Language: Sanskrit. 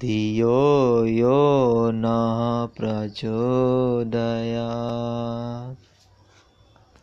धियो यो नः प्रचोदयात्